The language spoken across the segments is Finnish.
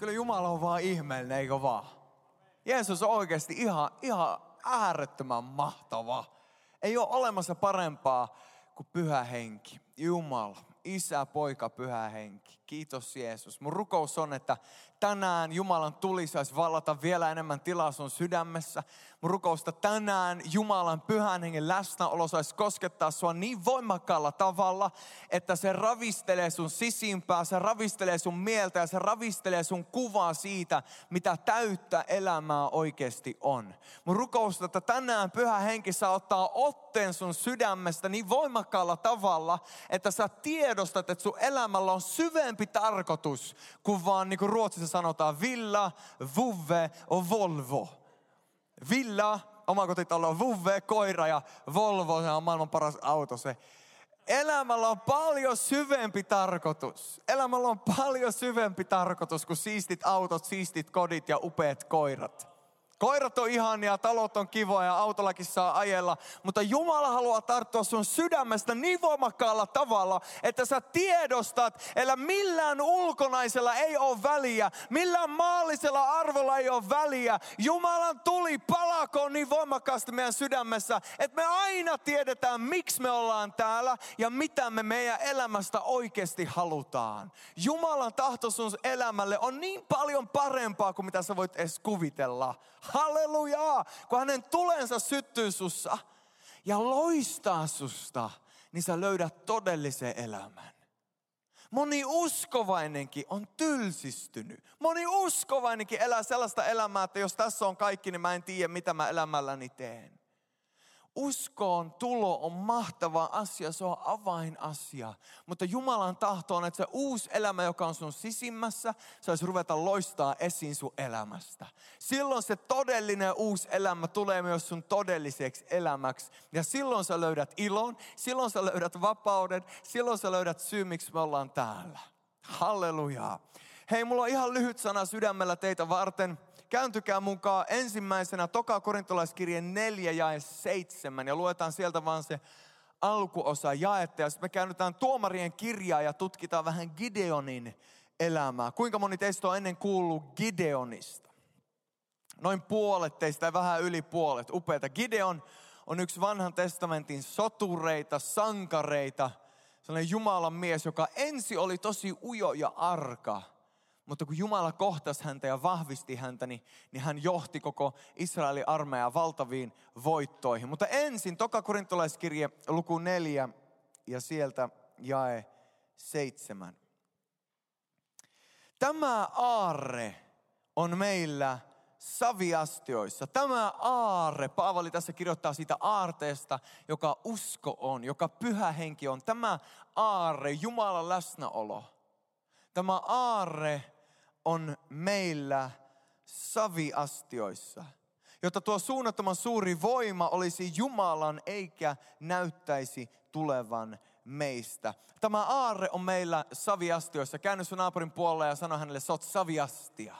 Kyllä Jumala on vaan ihmeellinen, eikö vaan? Jeesus on oikeasti ihan, ihan äärettömän mahtava. Ei ole olemassa parempaa kuin pyhä henki, Jumala. Isä, poika, pyhä henki. Kiitos Jeesus. Mun rukous on, että tänään Jumalan tuli saisi vallata vielä enemmän tilaa sun sydämessä. Mun rukousta tänään Jumalan pyhän hengen läsnäolo saisi koskettaa sua niin voimakkaalla tavalla, että se ravistelee sun sisimpää, se ravistelee sun mieltä ja se ravistelee sun kuvaa siitä, mitä täyttä elämää oikeasti on. Mun rukousta, että tänään pyhä henki saa ottaa otteen sun sydämestä niin voimakkaalla tavalla, että sä tiedostat, että sun elämällä on syvempi tarkoitus kuin vaan niin kuin Ruotsissa sanotaan villa, vuve o Volvo. Villa, omakotitalo, vuve, koira ja Volvo, se on maailman paras auto se. Elämällä on paljon syvempi tarkoitus. Elämällä on paljon syvempi tarkoitus kuin siistit autot, siistit kodit ja upeat koirat. Koirat on ihania, talot on kivoja ja autollakin saa ajella, mutta Jumala haluaa tarttua sun sydämestä niin voimakkaalla tavalla, että sä tiedostat, että millään ulkonaisella ei ole väliä, millään maallisella arvolla ei ole väliä. Jumalan tuli palakoon niin voimakkaasti meidän sydämessä, että me aina tiedetään, miksi me ollaan täällä ja mitä me meidän elämästä oikeasti halutaan. Jumalan tahto sun elämälle on niin paljon parempaa kuin mitä sä voit edes kuvitella. Hallelujaa! Kun hänen tulensa syttyy sussa ja loistaa susta, niin sä löydät todellisen elämän. Moni uskovainenkin on tylsistynyt. Moni uskovainenkin elää sellaista elämää, että jos tässä on kaikki, niin mä en tiedä, mitä mä elämälläni teen. Uskoon tulo on mahtava asia, se on avainasia. Mutta Jumalan tahto on, että se uusi elämä, joka on sun sisimmässä, saisi ruveta loistaa esiin sun elämästä. Silloin se todellinen uusi elämä tulee myös sun todelliseksi elämäksi. Ja silloin sä löydät ilon, silloin sä löydät vapauden, silloin sä löydät syy, miksi me ollaan täällä. Hallelujaa. Hei, mulla on ihan lyhyt sana sydämellä teitä varten kääntykää mukaan ensimmäisenä toka korintolaiskirjeen 4 ja 7 ja luetaan sieltä vaan se alkuosa jaetta. Ja sitten me käännytään tuomarien kirjaa ja tutkitaan vähän Gideonin elämää. Kuinka moni teistä on ennen kuullut Gideonista? Noin puolet teistä vähän yli puolet. Upeita. Gideon on yksi vanhan testamentin sotureita, sankareita. Sellainen Jumalan mies, joka ensi oli tosi ujo ja arka – mutta kun Jumala kohtasi häntä ja vahvisti häntä, niin, niin hän johti koko Israelin armeijaa valtaviin voittoihin. Mutta ensin toka korintolaiskirje luku neljä ja sieltä jae seitsemän. Tämä aarre on meillä saviastioissa. Tämä aarre, Paavali tässä kirjoittaa siitä aarteesta, joka usko on, joka pyhä henki on. Tämä aarre, Jumalan läsnäolo. Tämä aarre on meillä saviastioissa, jotta tuo suunnattoman suuri voima olisi Jumalan eikä näyttäisi tulevan meistä. Tämä aarre on meillä saviastioissa. Käänny sun naapurin puolelle ja sano hänelle, sä oot saviastia.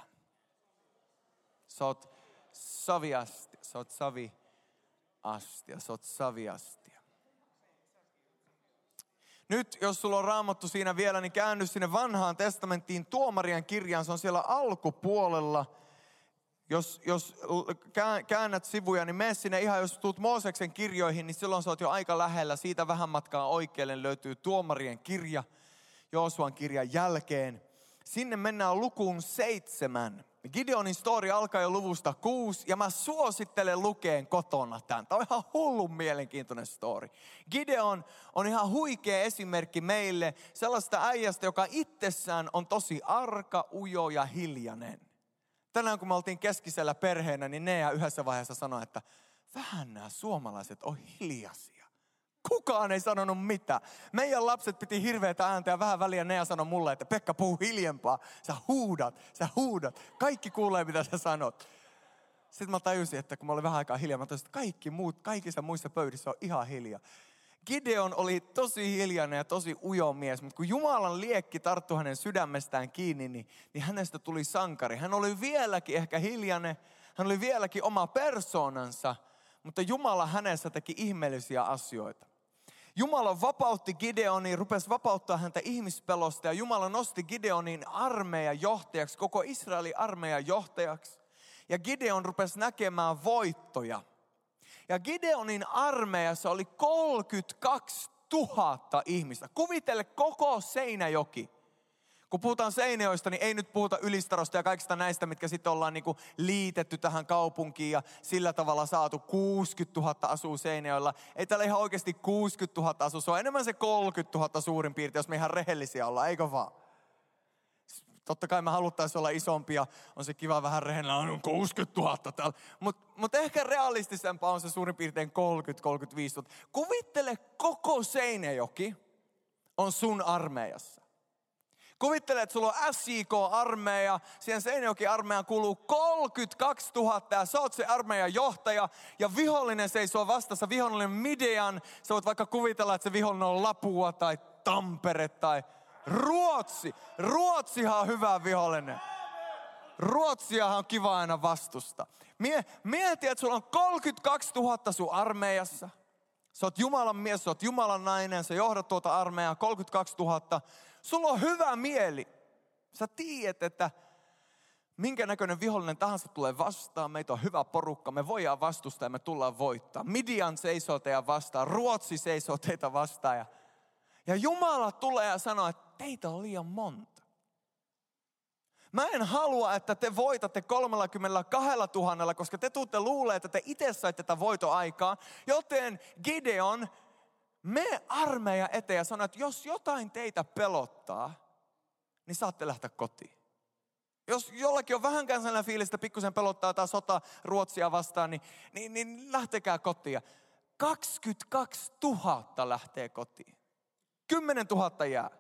Sä oot saviastia, sä oot saviastia, sä oot saviastia. Nyt, jos sulla on raamattu siinä vielä, niin käänny sinne vanhaan testamenttiin tuomarien kirjaan. Se on siellä alkupuolella. Jos, jos käännät sivuja, niin mene sinne ihan, jos tuut Mooseksen kirjoihin, niin silloin sä oot jo aika lähellä. Siitä vähän matkaa oikealle löytyy tuomarien kirja, Joosuan kirjan jälkeen. Sinne mennään lukuun seitsemän. Gideonin story alkaa jo luvusta kuusi ja mä suosittelen lukeen kotona tämän. Tämä on ihan hullun mielenkiintoinen story. Gideon on ihan huikea esimerkki meille sellaista äijästä, joka itsessään on tosi arka, ujo ja hiljainen. Tänään kun me oltiin keskisellä perheenä, niin Nea yhdessä vaiheessa sanoi, että vähän nämä suomalaiset on hiljaisia. Kukaan ei sanonut mitä. Meidän lapset piti hirveätä ääntä ja vähän väliä Nea sanoi mulle, että Pekka puhuu hiljempaa. Sä huudat, sä huudat. Kaikki kuulee mitä sä sanot. Sitten mä tajusin, että kun mä olin vähän aikaa hiljaa, mä tajusin, että kaikki muut, kaikissa muissa pöydissä on ihan hiljaa. Gideon oli tosi hiljainen ja tosi ujo mies, mutta kun Jumalan liekki tarttui hänen sydämestään kiinni, niin, niin hänestä tuli sankari. Hän oli vieläkin ehkä hiljainen, hän oli vieläkin oma persoonansa, mutta Jumala hänessä teki ihmeellisiä asioita. Jumala vapautti Gideonin, rupesi vapauttaa häntä ihmispelosta ja Jumala nosti Gideonin armeijan johtajaksi, koko Israelin armeijan johtajaksi. Ja Gideon rupesi näkemään voittoja. Ja Gideonin armeijassa oli 32 000 ihmistä. Kuvitelle koko Seinäjoki kun puhutaan Seinäjoista, niin ei nyt puhuta Ylistarosta ja kaikista näistä, mitkä sitten ollaan niin liitetty tähän kaupunkiin ja sillä tavalla saatu 60 000 asuu Seinäjoilla. Ei täällä ihan oikeasti 60 000 asuu, se on enemmän se 30 000 suurin piirtein, jos me ihan rehellisiä ollaan, eikö vaan? Totta kai me haluttaisiin olla isompia, on se kiva vähän rehellinen, on 60 000 täällä. Mutta mut ehkä realistisempaa on se suurin piirtein 30-35 000. Kuvittele koko Seinäjoki on sun armeijassa. Kuvittele, että sulla on SJK-armeija, siihen Seinäjoki armeijan kuuluu 32 000 ja sä oot se armeijan johtaja ja vihollinen seisoo vastassa, vihollinen Midian. Sä voit vaikka kuvitella, että se vihollinen on Lapua tai Tampere tai Ruotsi. Ruotsihan on hyvä vihollinen. Ruotsiahan on kiva aina vastusta. Mieti, että sulla on 32 000 sun armeijassa. Sä oot Jumalan mies, sä oot Jumalan nainen, sä johdat tuota armeijaa, 32 000. Sulla on hyvä mieli. Sä tiedät, että minkä näköinen vihollinen tahansa tulee vastaan. Meitä on hyvä porukka, me voidaan vastustaa ja me tullaan voittaa. Midian seisoo teitä vastaan, Ruotsi seisoo teitä vastaan. Ja, ja Jumala tulee ja sanoo, että teitä on liian monta. Mä en halua, että te voitatte 32 000, koska te tuutte luulee, että te itse saitte tätä voitoaikaa. Joten Gideon me armeija eteen ja sano, että jos jotain teitä pelottaa, niin saatte lähteä kotiin. Jos jollakin on vähän sellainen fiilis, että pikkusen pelottaa tai sota Ruotsia vastaan, niin, niin, niin lähtekää kotiin. 22 000 lähtee kotiin. 10 000 jää.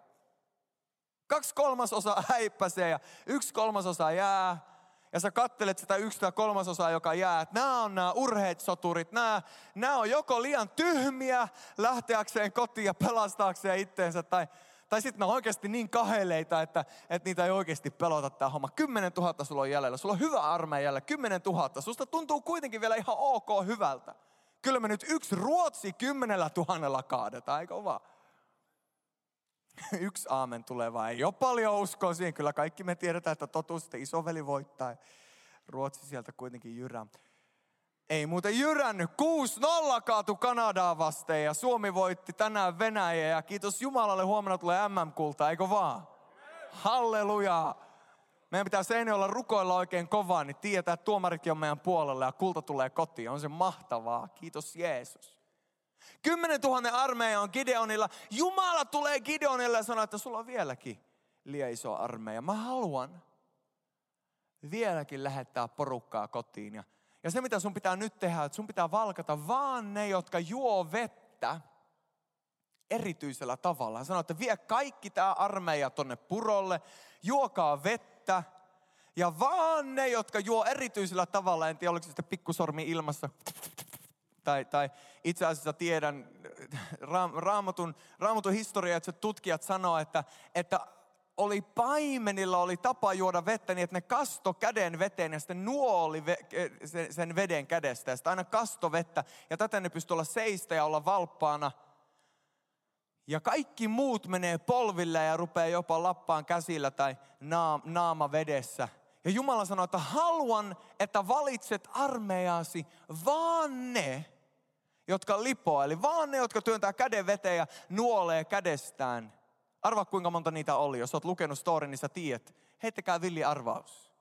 Kaksi kolmasosa häippäsee ja yksi kolmasosa jää ja sä kattelet sitä yksi tai kolmasosaa, joka jää, että nämä on nämä urheet soturit, nämä, nämä on joko liian tyhmiä lähteäkseen kotiin ja pelastaakseen itteensä, tai, tai sitten ne on oikeasti niin kaheleita, että, että niitä ei oikeasti pelota tämä homma. 10 000 sulla on jäljellä, sulla on hyvä armeija jäljellä, 10 000. Susta tuntuu kuitenkin vielä ihan ok hyvältä. Kyllä me nyt yksi Ruotsi kymmenellä tuhannella kaadetaan, eikö vaan? Yksi aamen tulee vaan. Ei ole paljon uskoa siihen. Kyllä kaikki me tiedetään, että totuus sitten isoveli voittaa. Ruotsi sieltä kuitenkin jyrää. Ei muuten jyrännyt. 6-0 kaatu Kanadaa vasten ja Suomi voitti tänään Venäjä. Ja kiitos Jumalalle, huomenna tulee MM-kulta, eikö vaan? Halleluja! Meidän pitää Seinäjoella rukoilla oikein kovaa, niin tietää, että tuomaritkin on meidän puolella ja kulta tulee kotiin. On se mahtavaa. Kiitos Jeesus. Kymmenen tuhannen armeija on Gideonilla. Jumala tulee Gideonille ja sanoo, että sulla on vieläkin liian iso armeija. Mä haluan vieläkin lähettää porukkaa kotiin. Ja, ja se mitä sun pitää nyt tehdä, että sun pitää valkata vaan ne, jotka juo vettä erityisellä tavalla. Hän sanoo, että vie kaikki tämä armeija tonne purolle, juokaa vettä. Ja vaan ne, jotka juo erityisellä tavalla, en tiedä oliko se sitten pikkusormi ilmassa, tai, tai itse asiassa tiedän, raamatun, raamatun historiat, tutkijat sanoo, että, että oli paimenilla oli tapa juoda vettä niin, että ne kasto käden veteen ja sitten nuoli ve, sen veden kädestä. Ja sitten aina kasto vettä ja tätä ne pystyy olla seistä ja olla valppaana. Ja kaikki muut menee polville ja rupeaa jopa lappaan käsillä tai naama vedessä – ja Jumala sanoi, että haluan, että valitset armeijasi vaan ne, jotka lipoa. Eli vaan ne, jotka työntää käden veteen ja nuolee kädestään. Arvaa kuinka monta niitä oli. Jos olet lukenut storin, niin sä tiedät. Heittäkää villi arvaus.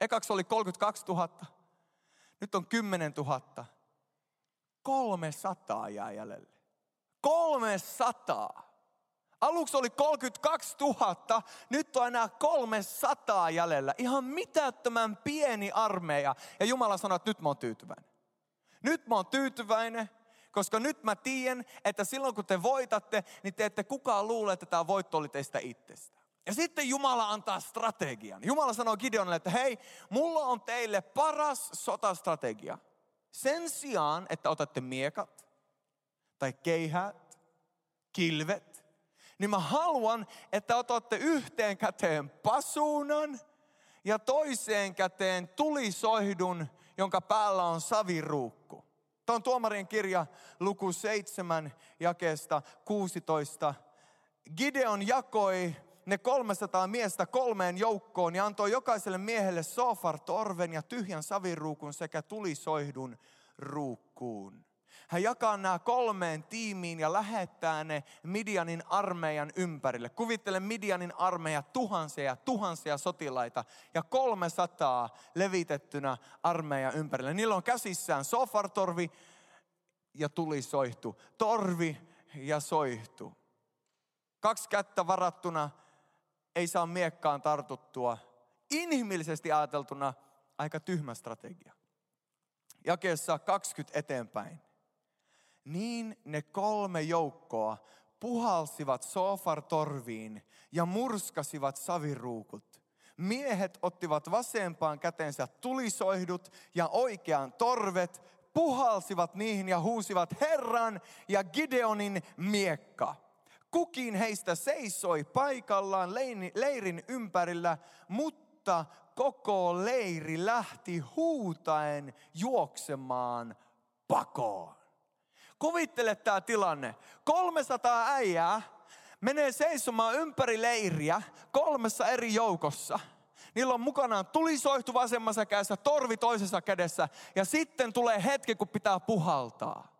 Ekaksi oli 32 000. Nyt on 10 000. 300 jää jäljelle. 300. Aluksi oli 32 000, nyt on enää 300 jäljellä. Ihan mitättömän pieni armeija. Ja Jumala sanoi, että nyt mä oon tyytyväinen. Nyt mä oon tyytyväinen, koska nyt mä tiedän, että silloin kun te voitatte, niin te ette kukaan luule, että tämä voitto oli teistä itsestä. Ja sitten Jumala antaa strategian. Jumala sanoo Gideonille, että hei, mulla on teille paras sotastrategia. Sen sijaan, että otatte miekat tai keihät, kilvet, niin mä haluan, että otatte yhteen käteen pasuunan ja toiseen käteen tulisohdun, jonka päällä on saviruukku. Tämä on tuomarien kirja luku 7 jakeesta 16. Gideon jakoi ne 300 miestä kolmeen joukkoon ja antoi jokaiselle miehelle sofar torven ja tyhjän saviruukun sekä tulisoihdun ruukkuun. Hän jakaa nämä kolmeen tiimiin ja lähettää ne Midianin armeijan ympärille. Kuvittele Midianin armeija tuhansia ja tuhansia sotilaita ja 300 levitettynä armeijan ympärille. Niillä on käsissään sofartorvi ja tulisoihtu. Torvi ja soihtu. Kaksi kättä varattuna ei saa miekkaan tartuttua. Inhimillisesti ajateltuna aika tyhmä strategia. Jakeessa 20 eteenpäin. Niin ne kolme joukkoa puhalsivat sofar torviin ja murskasivat saviruukut. Miehet ottivat vasempaan kätensä tulisoihdut ja oikean torvet, puhalsivat niihin ja huusivat Herran ja Gideonin miekka. Kukin heistä seisoi paikallaan leirin ympärillä, mutta koko leiri lähti huutaen juoksemaan pakoon. Kuvittele tämä tilanne. 300 äijää menee seisomaan ympäri leiriä kolmessa eri joukossa. Niillä on mukanaan tulisoihtu vasemmassa kädessä, torvi toisessa kädessä ja sitten tulee hetki, kun pitää puhaltaa.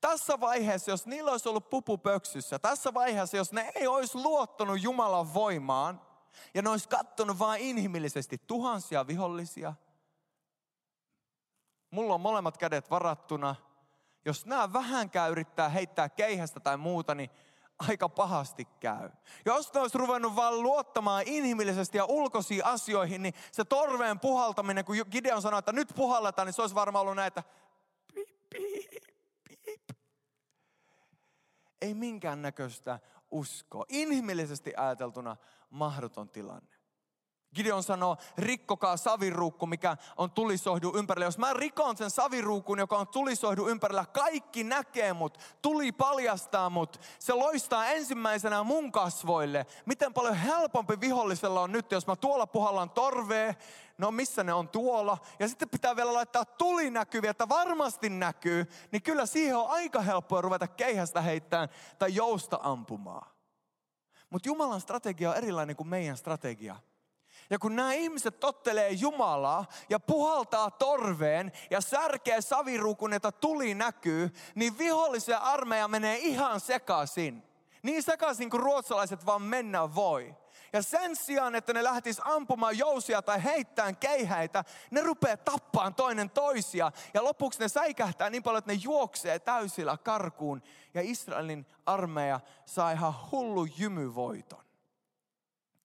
Tässä vaiheessa, jos niillä olisi ollut pupu pöksyssä, tässä vaiheessa, jos ne ei olisi luottanut Jumalan voimaan ja ne olisi kattonut vain inhimillisesti tuhansia vihollisia, mulla on molemmat kädet varattuna – jos nämä vähänkään yrittää heittää keihästä tai muuta, niin aika pahasti käy. Jos ne olisi ruvennut vaan luottamaan inhimillisesti ja ulkoisiin asioihin, niin se torveen puhaltaminen, kun Gideon sanoi, että nyt puhalletaan, niin se olisi varmaan ollut näitä piip, piip, piip. Ei minkäännäköistä uskoa. Inhimillisesti ajateltuna mahdoton tilanne. Gideon sanoo, rikkokaa saviruukku, mikä on tulisohdu ympärillä. Jos mä rikon sen saviruukun, joka on tulisohdu ympärillä, kaikki näkee mut, tuli paljastaa mut. Se loistaa ensimmäisenä mun kasvoille. Miten paljon helpompi vihollisella on nyt, jos mä tuolla puhallan torvea, no missä ne on tuolla. Ja sitten pitää vielä laittaa tulinäkyviä, että varmasti näkyy. Niin kyllä siihen on aika helppoa ruveta keihästä heittämään tai jousta ampumaan. Mutta Jumalan strategia on erilainen kuin meidän strategia. Ja kun nämä ihmiset tottelee Jumalaa ja puhaltaa torveen ja särkee saviruukun, että tuli näkyy, niin vihollisen armeija menee ihan sekaisin. Niin sekaisin kuin ruotsalaiset vaan mennä voi. Ja sen sijaan, että ne lähtis ampumaan jousia tai heittämään keihäitä, ne rupeaa tappaan toinen toisia. Ja lopuksi ne säikähtää niin paljon, että ne juoksee täysillä karkuun. Ja Israelin armeija saa ihan hullu jymyvoiton.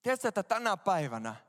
Tiedätkö, että tänä päivänä –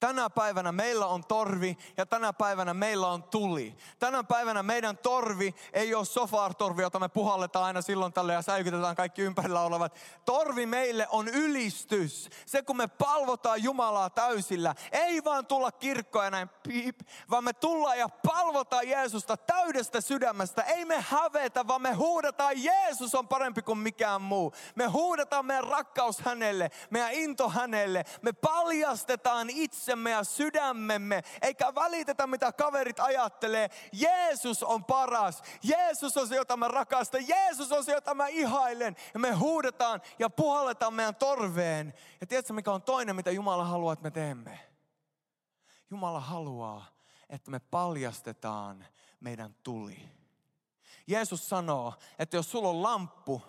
Tänä päivänä meillä on torvi ja tänä päivänä meillä on tuli. Tänä päivänä meidän torvi ei ole sofar-torvi, jota me puhalletaan aina silloin tälle ja säikytetään kaikki ympärillä olevat. Torvi meille on ylistys. Se kun me palvotaan Jumalaa täysillä, ei vaan tulla kirkkoja näin piip, vaan me tullaan ja palvotaan Jeesusta täydestä sydämestä. Ei me hävetä, vaan me huudetaan Jeesus on parempi kuin mikään muu. Me huudetaan meidän rakkaus hänelle, meidän into hänelle. Me paljastetaan itse itsemme ja sydämemme, eikä välitetä mitä kaverit ajattelee. Jeesus on paras. Jeesus on se, jota mä rakastan. Jeesus on se, jota mä ihailen. Ja me huudetaan ja puhalletaan meidän torveen. Ja tiedätkö, mikä on toinen, mitä Jumala haluaa, että me teemme? Jumala haluaa, että me paljastetaan meidän tuli. Jeesus sanoo, että jos sulla on lamppu,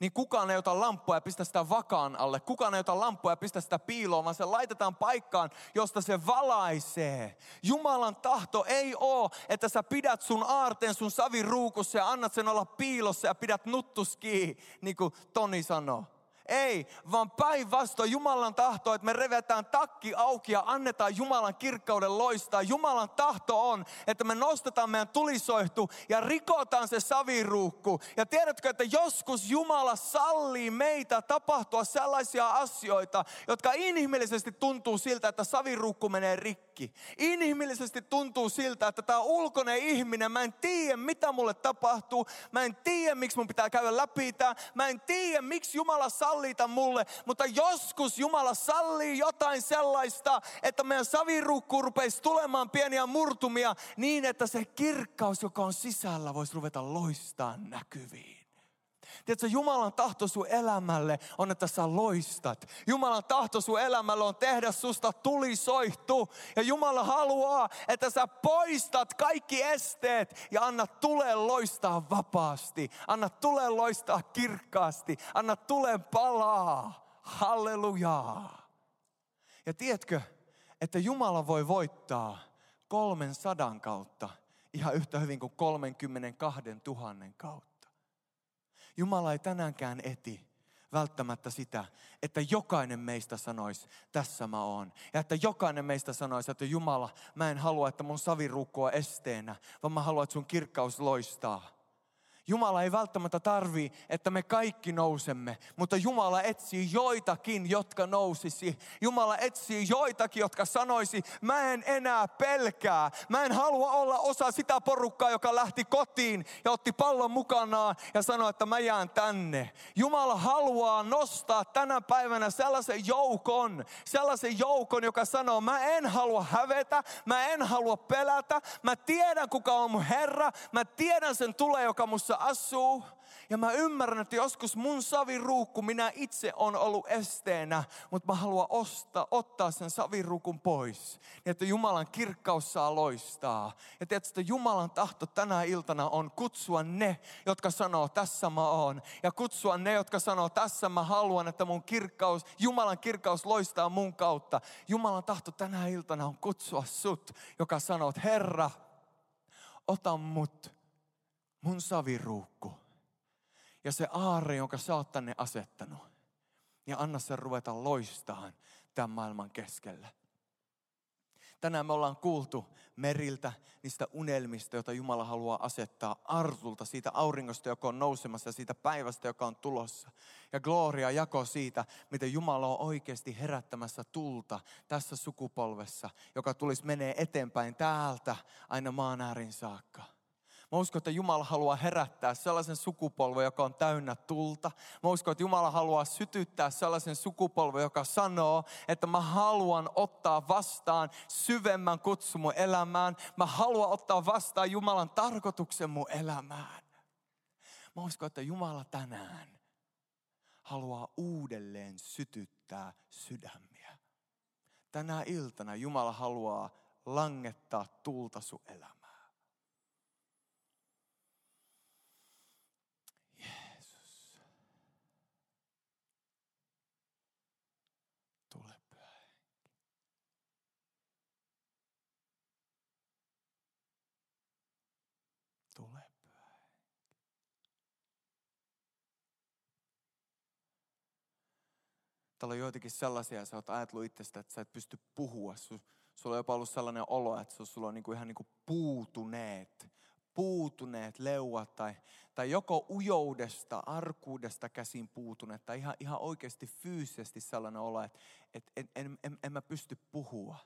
niin kukaan ei ota lamppua ja pistä sitä vakaan alle. Kukaan ei ota lamppua ja pistä sitä piiloon, vaan se laitetaan paikkaan, josta se valaisee. Jumalan tahto ei ole, että sä pidät sun aarteen sun saviruukussa ja annat sen olla piilossa ja pidät nuttuski, niin kuin Toni sanoo. Ei, vaan päinvastoin Jumalan tahto, että me revetään takki auki ja annetaan Jumalan kirkkauden loistaa. Jumalan tahto on, että me nostetaan meidän tulisoihtu ja rikotaan se saviruukku. Ja tiedätkö, että joskus Jumala sallii meitä tapahtua sellaisia asioita, jotka inhimillisesti tuntuu siltä, että saviruukku menee rikki. Inhimillisesti tuntuu siltä, että tämä ulkoinen ihminen, mä en tiedä mitä mulle tapahtuu. Mä en tiedä, miksi mun pitää käydä läpi tämä. Mä en tiedä, miksi Jumala sallii kalliita mulle, mutta joskus Jumala sallii jotain sellaista, että meidän saviruukku rupeisi tulemaan pieniä murtumia niin, että se kirkkaus, joka on sisällä, voisi ruveta loistaa näkyviin. Tiedätkö, Jumalan tahto sun elämälle on, että sä loistat. Jumalan tahto sun elämälle on tehdä susta tulisoihtu. Ja Jumala haluaa, että sä poistat kaikki esteet ja anna tulee loistaa vapaasti. Anna tulee loistaa kirkkaasti. Anna tulee palaa. Hallelujaa. Ja tiedätkö, että Jumala voi voittaa kolmen sadan kautta ihan yhtä hyvin kuin 32 000 kautta. Jumala ei tänäänkään eti välttämättä sitä, että jokainen meistä sanoisi, tässä mä oon. Ja että jokainen meistä sanoisi, että Jumala, mä en halua, että mun on esteenä, vaan mä haluan, että sun kirkkaus loistaa. Jumala ei välttämättä tarvii, että me kaikki nousemme, mutta Jumala etsii joitakin, jotka nousisi. Jumala etsii joitakin, jotka sanoisi, mä en enää pelkää. Mä en halua olla osa sitä porukkaa, joka lähti kotiin ja otti pallon mukanaan ja sanoi, että mä jään tänne. Jumala haluaa nostaa tänä päivänä sellaisen joukon, sellaisen joukon, joka sanoo, mä en halua hävetä, mä en halua pelätä, mä tiedän kuka on mun Herra, mä tiedän sen tulee, joka musta jossa asuu. Ja mä ymmärrän, että joskus mun saviruukku, minä itse on ollut esteenä, mutta mä haluan ostaa, ottaa sen saviruukun pois. Niin että Jumalan kirkkaus saa loistaa. Ja tiedätkö, että Jumalan tahto tänä iltana on kutsua ne, jotka sanoo, tässä mä oon. Ja kutsua ne, jotka sanoo, tässä mä haluan, että mun kirkkaus, Jumalan kirkkaus loistaa mun kautta. Jumalan tahto tänä iltana on kutsua sut, joka sanoo, Herra, ota mut mun saviruukku ja se aarre, jonka sä oot tänne asettanut. Ja anna sen ruveta loistaan tämän maailman keskellä. Tänään me ollaan kuultu meriltä niistä unelmista, joita Jumala haluaa asettaa Artulta, siitä auringosta, joka on nousemassa ja siitä päivästä, joka on tulossa. Ja Gloria jako siitä, miten Jumala on oikeasti herättämässä tulta tässä sukupolvessa, joka tulisi menee eteenpäin täältä aina maan äärin saakka. Mä uskon, että Jumala haluaa herättää sellaisen sukupolven, joka on täynnä tulta. Mä uskon, että Jumala haluaa sytyttää sellaisen sukupolven, joka sanoo, että mä haluan ottaa vastaan syvemmän kutsun mun elämään. Mä haluan ottaa vastaan Jumalan tarkoituksen mun elämään. Mä uskon, että Jumala tänään haluaa uudelleen sytyttää sydämiä. Tänä iltana Jumala haluaa langettaa tulta sun elämään. Täällä on joitakin sellaisia, sä oot ajatellut itsestä, että sä et pysty puhua. Sulla on jopa ollut sellainen olo, että sulla on niinku ihan niinku puutuneet, puutuneet leuat tai, tai joko ujoudesta, arkuudesta käsin puutuneet tai ihan, ihan oikeasti fyysisesti sellainen olo, että, että en, en, en, en mä pysty puhua.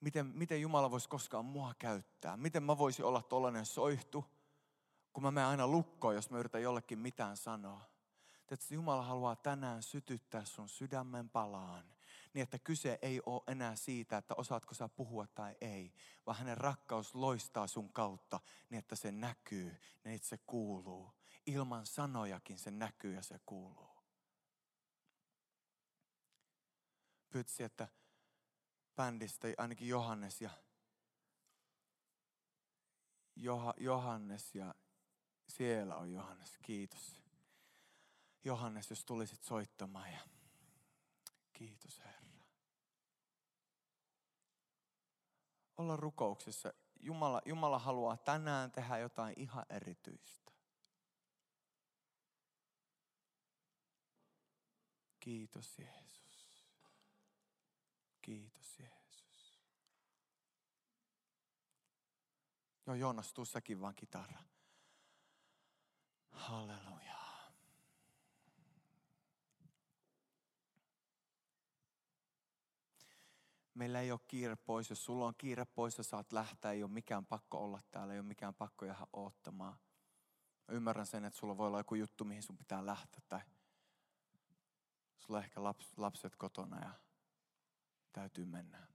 Miten, miten Jumala voisi koskaan mua käyttää? Miten mä voisin olla tollainen soihtu, kun mä menen aina lukkoon, jos mä yritän jollekin mitään sanoa? Että Jumala haluaa tänään sytyttää sun sydämen palaan. Niin, että kyse ei ole enää siitä, että osaatko sä puhua tai ei, vaan hänen rakkaus loistaa sun kautta niin, että se näkyy, niin että se kuuluu. Ilman sanojakin se näkyy ja se kuuluu. Pyytsi, että bändistä ainakin Johannes ja Johannes ja siellä on Johannes, kiitos. Johannes, jos tulisit soittamaan ja kiitos Herra. Olla rukouksessa. Jumala, Jumala haluaa tänään tehdä jotain ihan erityistä. Kiitos Jeesus. Kiitos Jeesus. Joo, Joonas, tuu säkin vaan kitara. Halleluja. Meillä ei ole kiire pois. Jos sulla on kiire pois ja saat lähteä, ei ole mikään pakko olla täällä, ei ole mikään pakko jäädä oottamaan. Mä ymmärrän sen, että sulla voi olla joku juttu, mihin sun pitää lähteä tai Sulla on ehkä laps, lapset kotona ja täytyy mennä.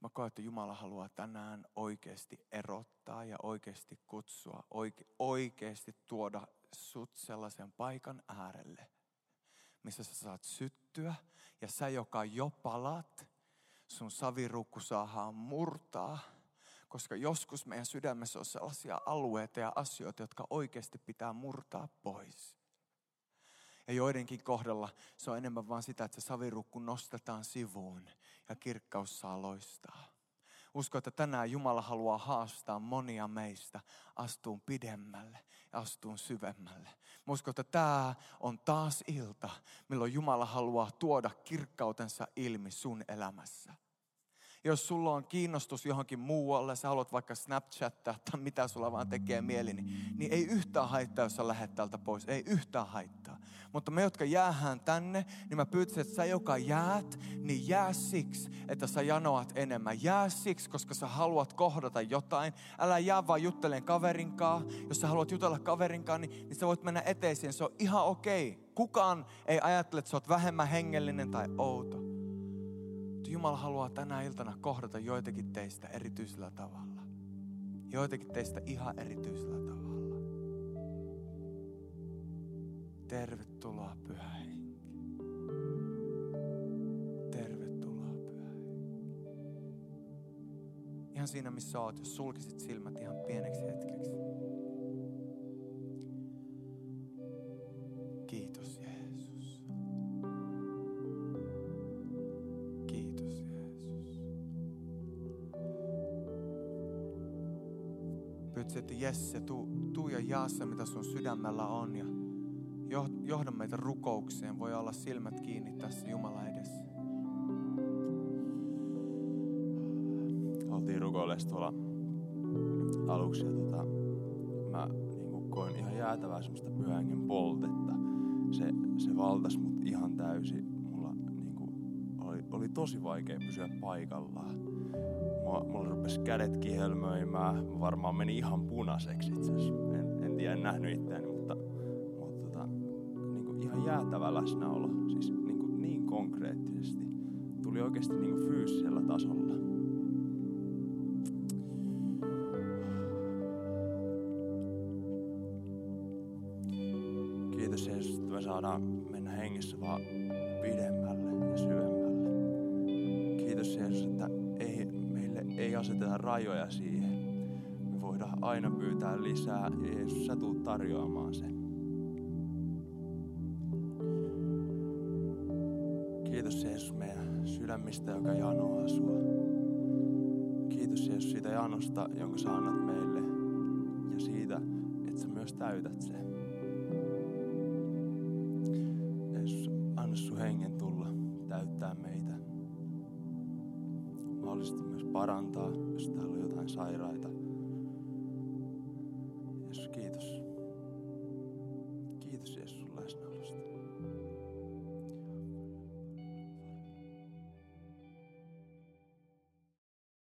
Mä koen, että Jumala haluaa tänään oikeasti erottaa ja oikeasti kutsua, oike, oikeasti tuoda sut sellaisen paikan äärelle, missä sä saat syttyä ja sä, joka jo palat, sun savirukku saadaan murtaa, koska joskus meidän sydämessä on sellaisia alueita ja asioita, jotka oikeasti pitää murtaa pois. Ja joidenkin kohdalla se on enemmän vaan sitä, että se savirukku nostetaan sivuun ja kirkkaus saa loistaa. Usko, että tänään Jumala haluaa haastaa monia meistä astuun pidemmälle ja astuun syvemmälle. Mä uskon, että tämä on taas ilta, milloin Jumala haluaa tuoda kirkkautensa ilmi sun elämässä. Jos sulla on kiinnostus johonkin muualle, sä haluat vaikka Snapchattaa tai mitä sulla vaan tekee mieli, niin, niin ei yhtään haittaa, jos sä lähdet täältä pois. Ei yhtään haittaa. Mutta me, jotka jäähän tänne, niin mä pyytäisin, että sä, joka jäät, niin jää siksi, että sä janoat enemmän. Jää siksi, koska sä haluat kohdata jotain. Älä jää vaan juttelen kaverinkaa. Jos sä haluat jutella kaverinkaa, niin, niin sä voit mennä eteisiin. Se on ihan okei. Okay. Kukaan ei ajattele, että sä oot vähemmän hengellinen tai outo. Jumala haluaa tänä iltana kohdata joitakin teistä erityisellä tavalla. Joitakin teistä ihan erityisellä tavalla. Tervetuloa Pyhä Henki. Tervetuloa Pyhä Henki. Ihan siinä missä oot, jos sulkisit silmät ihan pieneksi hetkeksi. Se, mitä sun sydämellä on ja johda meitä rukoukseen. Voi olla silmät kiinni tässä Jumala edessä. Oltiin rukoilessa tuolla aluksi ja tota, mä niin koin ihan jäätävää semmoista pyhängen poltetta. Se, se valtas mut ihan täysin. Mulla niin kuin, oli, oli tosi vaikea pysyä paikallaan. Mulla, mulla rupesi kädet kihelmöimään. Mä varmaan meni ihan punaiseksi itse asiassa. En tiedä, en nähnyt itseäni, mutta ihan jäätävä läsnäolo, siis niin, kuin niin konkreettisesti. Tuli oikeasti niin kuin fyysisellä tasolla. Kiitos Jeesus, että me saadaan mennä hengessä vaan pidemmälle ja syvemmälle. Kiitos Jeesus, että ei, meille ei aseteta rajoja siihen. Me voidaan aina pyytää lisää Jeesus, sä tuut tarjoamaan sen. sydämistä, joka janoaa sua. Kiitos Jeesus siitä janosta, jonka sä annat meille ja siitä, että sä myös täytät sen. Jeesus, anna sun hengen tulla täyttää meitä. Mahdollisesti myös parantaa, jos täällä on jotain sairaita. Kiitos.